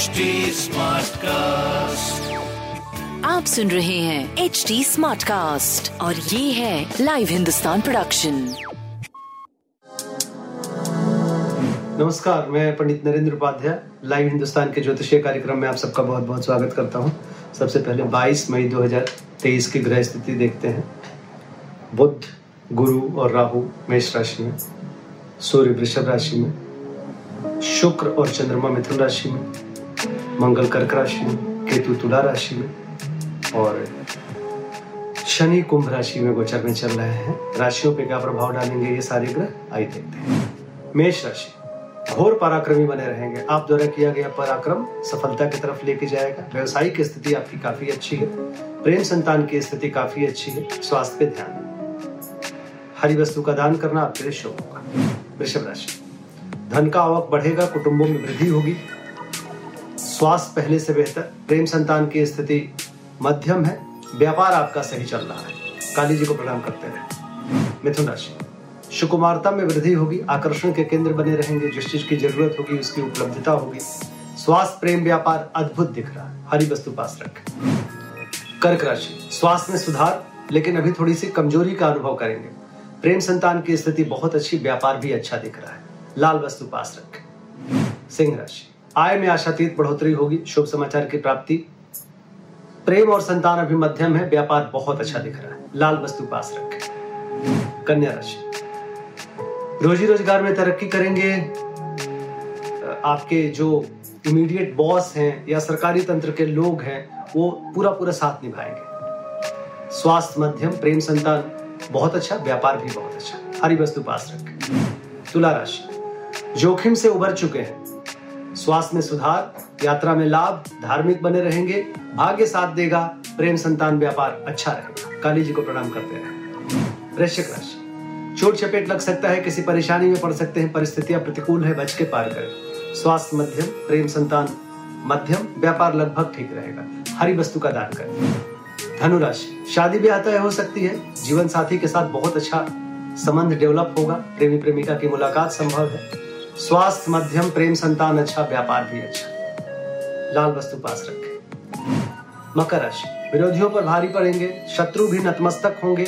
HD Smartcast. आप सुन रहे हैं एच डी स्मार्ट कास्ट और ये है लाइव हिंदुस्तान प्रोडक्शन नमस्कार मैं पंडित नरेंद्र उपाध्याय लाइव हिंदुस्तान के ज्योतिषीय कार्यक्रम में आप सबका बहुत बहुत स्वागत करता हूँ। सबसे पहले 22 मई 2023 की ग्रह स्थिति देखते हैं। बुद्ध गुरु और राहु मेष राशि में सूर्य वृषभ राशि में शुक्र और चंद्रमा मिथुन राशि में मंगल कर्क राशि में, केतु तुला राशि में और शनि कुंभ राशि में गोचर में चल रहे हैं। राशियों पे क्या प्रभाव डालेंगे ये सारे ग्रह? आइए देखते हैं। मेष राशि, घोर पराक्रमी बने रहेंगे। आप द्वारा किया गया पराक्रम सफलता की तरफ़ लेके जाएगा। व्यवसायिक स्थिति आपकी काफ़ी अच्छी है। प्रेम संतान की स्थिति काफ़ी अच्छी है। स्वास्थ्य पे ध्यान हरी वस्तु का दान करना आपके लिए शुभ होगा। वृषभ राशि, धन का आवक बढ़ेगा, कुटुंबों में वृद्धि होगी। स्वास्थ्य पहले से बेहतर, प्रेम संतान की स्थिति मध्यम है, व्यापार आपका सही चल रहा है। काली जी को प्रणाम करते रहे मिथुन राशि सुकुमारता में वृद्धि होगी, आकर्षण के केंद्र बने रहेंगे, जिस चीज़ की ज़रूरत होगी, उसकी उपलब्धता होगी। स्वास्थ्य, प्रेम, व्यापार अद्भुत दिख रहा है, हरी वस्तु पास रखें। कर्क राशि, स्वास्थ्य में सुधार, लेकिन अभी थोड़ी सी कमज़ोरी का अनुभव करेंगे। प्रेम संतान की स्थिति बहुत अच्छी, व्यापार भी अच्छा दिख रहा है। लाल वस्तु पास रखें। सिंह राशि आय में आशातीत बढ़ोतरी होगी। शुभ समाचार की प्राप्ति। प्रेम और संतान अभी मध्यम है। व्यापार बहुत अच्छा दिख रहा है। लाल वस्तु पास रखें। कन्या राशि। रोजी रोज़गार में तरक्की करेंगे। आपके जो इमीडिएट बॉस हैं या सरकारी तंत्र के लोग हैं, वो पूरा पूरा साथ निभाएँगे। स्वास्थ्य मध्यम, प्रेम संतान बहुत अच्छा व्यापार भी बहुत अच्छा। हरी वस्तु पास रखें। तुला राशि। जोखिम से उबर चुके हैं। स्वास्थ्य में सुधार, यात्रा में लाभ, धार्मिक बने रहेंगे, भाग्य साथ देगा, प्रेम संतान व्यापार अच्छा रहेगा। काली जी को प्रणाम करते रहे वृश्चिक राशि। चोट चपेट लग सकता है, किसी परेशानी में पड़ सकते हैं, परिस्थितियाँ प्रतिकूल है, बच के पार करें। स्वास्थ्य मध्यम, प्रेम संतान मध्यम, व्यापार लगभग ठीक रहेगा। हरी वस्तु का दान करें। धनुराशि। शादी ब्याह तय हो सकती है। जीवन साथी के साथ बहुत अच्छा संबंध डेवलप होगा। प्रेमी प्रेमिका की मुलाकात संभव है। स्वास्थ्य मध्यम, प्रेम संतान अच्छा व्यापार भी अच्छा। लाल वस्तु पास रखें। मकर राशि। विरोधियों पर भारी पड़ेंगे, शत्रु भी नतमस्तक होंगे।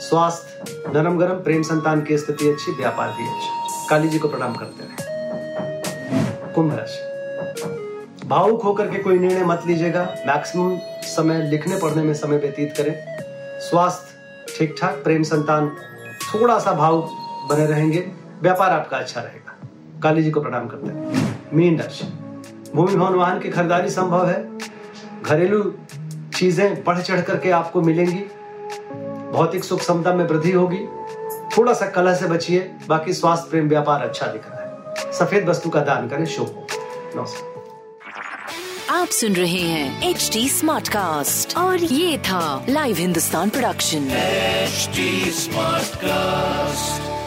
स्वास्थ्य, नरम गरम, प्रेम संतान की स्थिति अच्छी, व्यापार भी अच्छा। काली जी को प्रणाम करते रहे। कुंभ राशि। भावुक होकर के कोई निर्णय मत लीजिएगा। मैक्सिमम समय लिखने, पढ़ने में समय व्यतीत करें। स्वास्थ्य ठीक ठाक प्रेम संतान थोड़ा सा भाव बने रहेंगे। व्यापार आपका अच्छा रहेगा। काली जी को प्रणाम करते हैं। मीन राशि। भूमि भवन वाहन की खरीदारी संभव है। घरेलू चीज़ें बढ़ चढ़ करके आपको मिलेंगी। भौतिक सुख समता में वृद्धि होगी। थोड़ा सा कलह से बचिए। बाकी स्वास्थ्य प्रेम व्यापार अच्छा दिख रहा है। सफ़ेद वस्तु का दान करें शुभ हो। नमस्कार। आप सुन रहे हैं एच डी स्मार्ट कास्ट और ये था live Hindustan production HD Smartcast.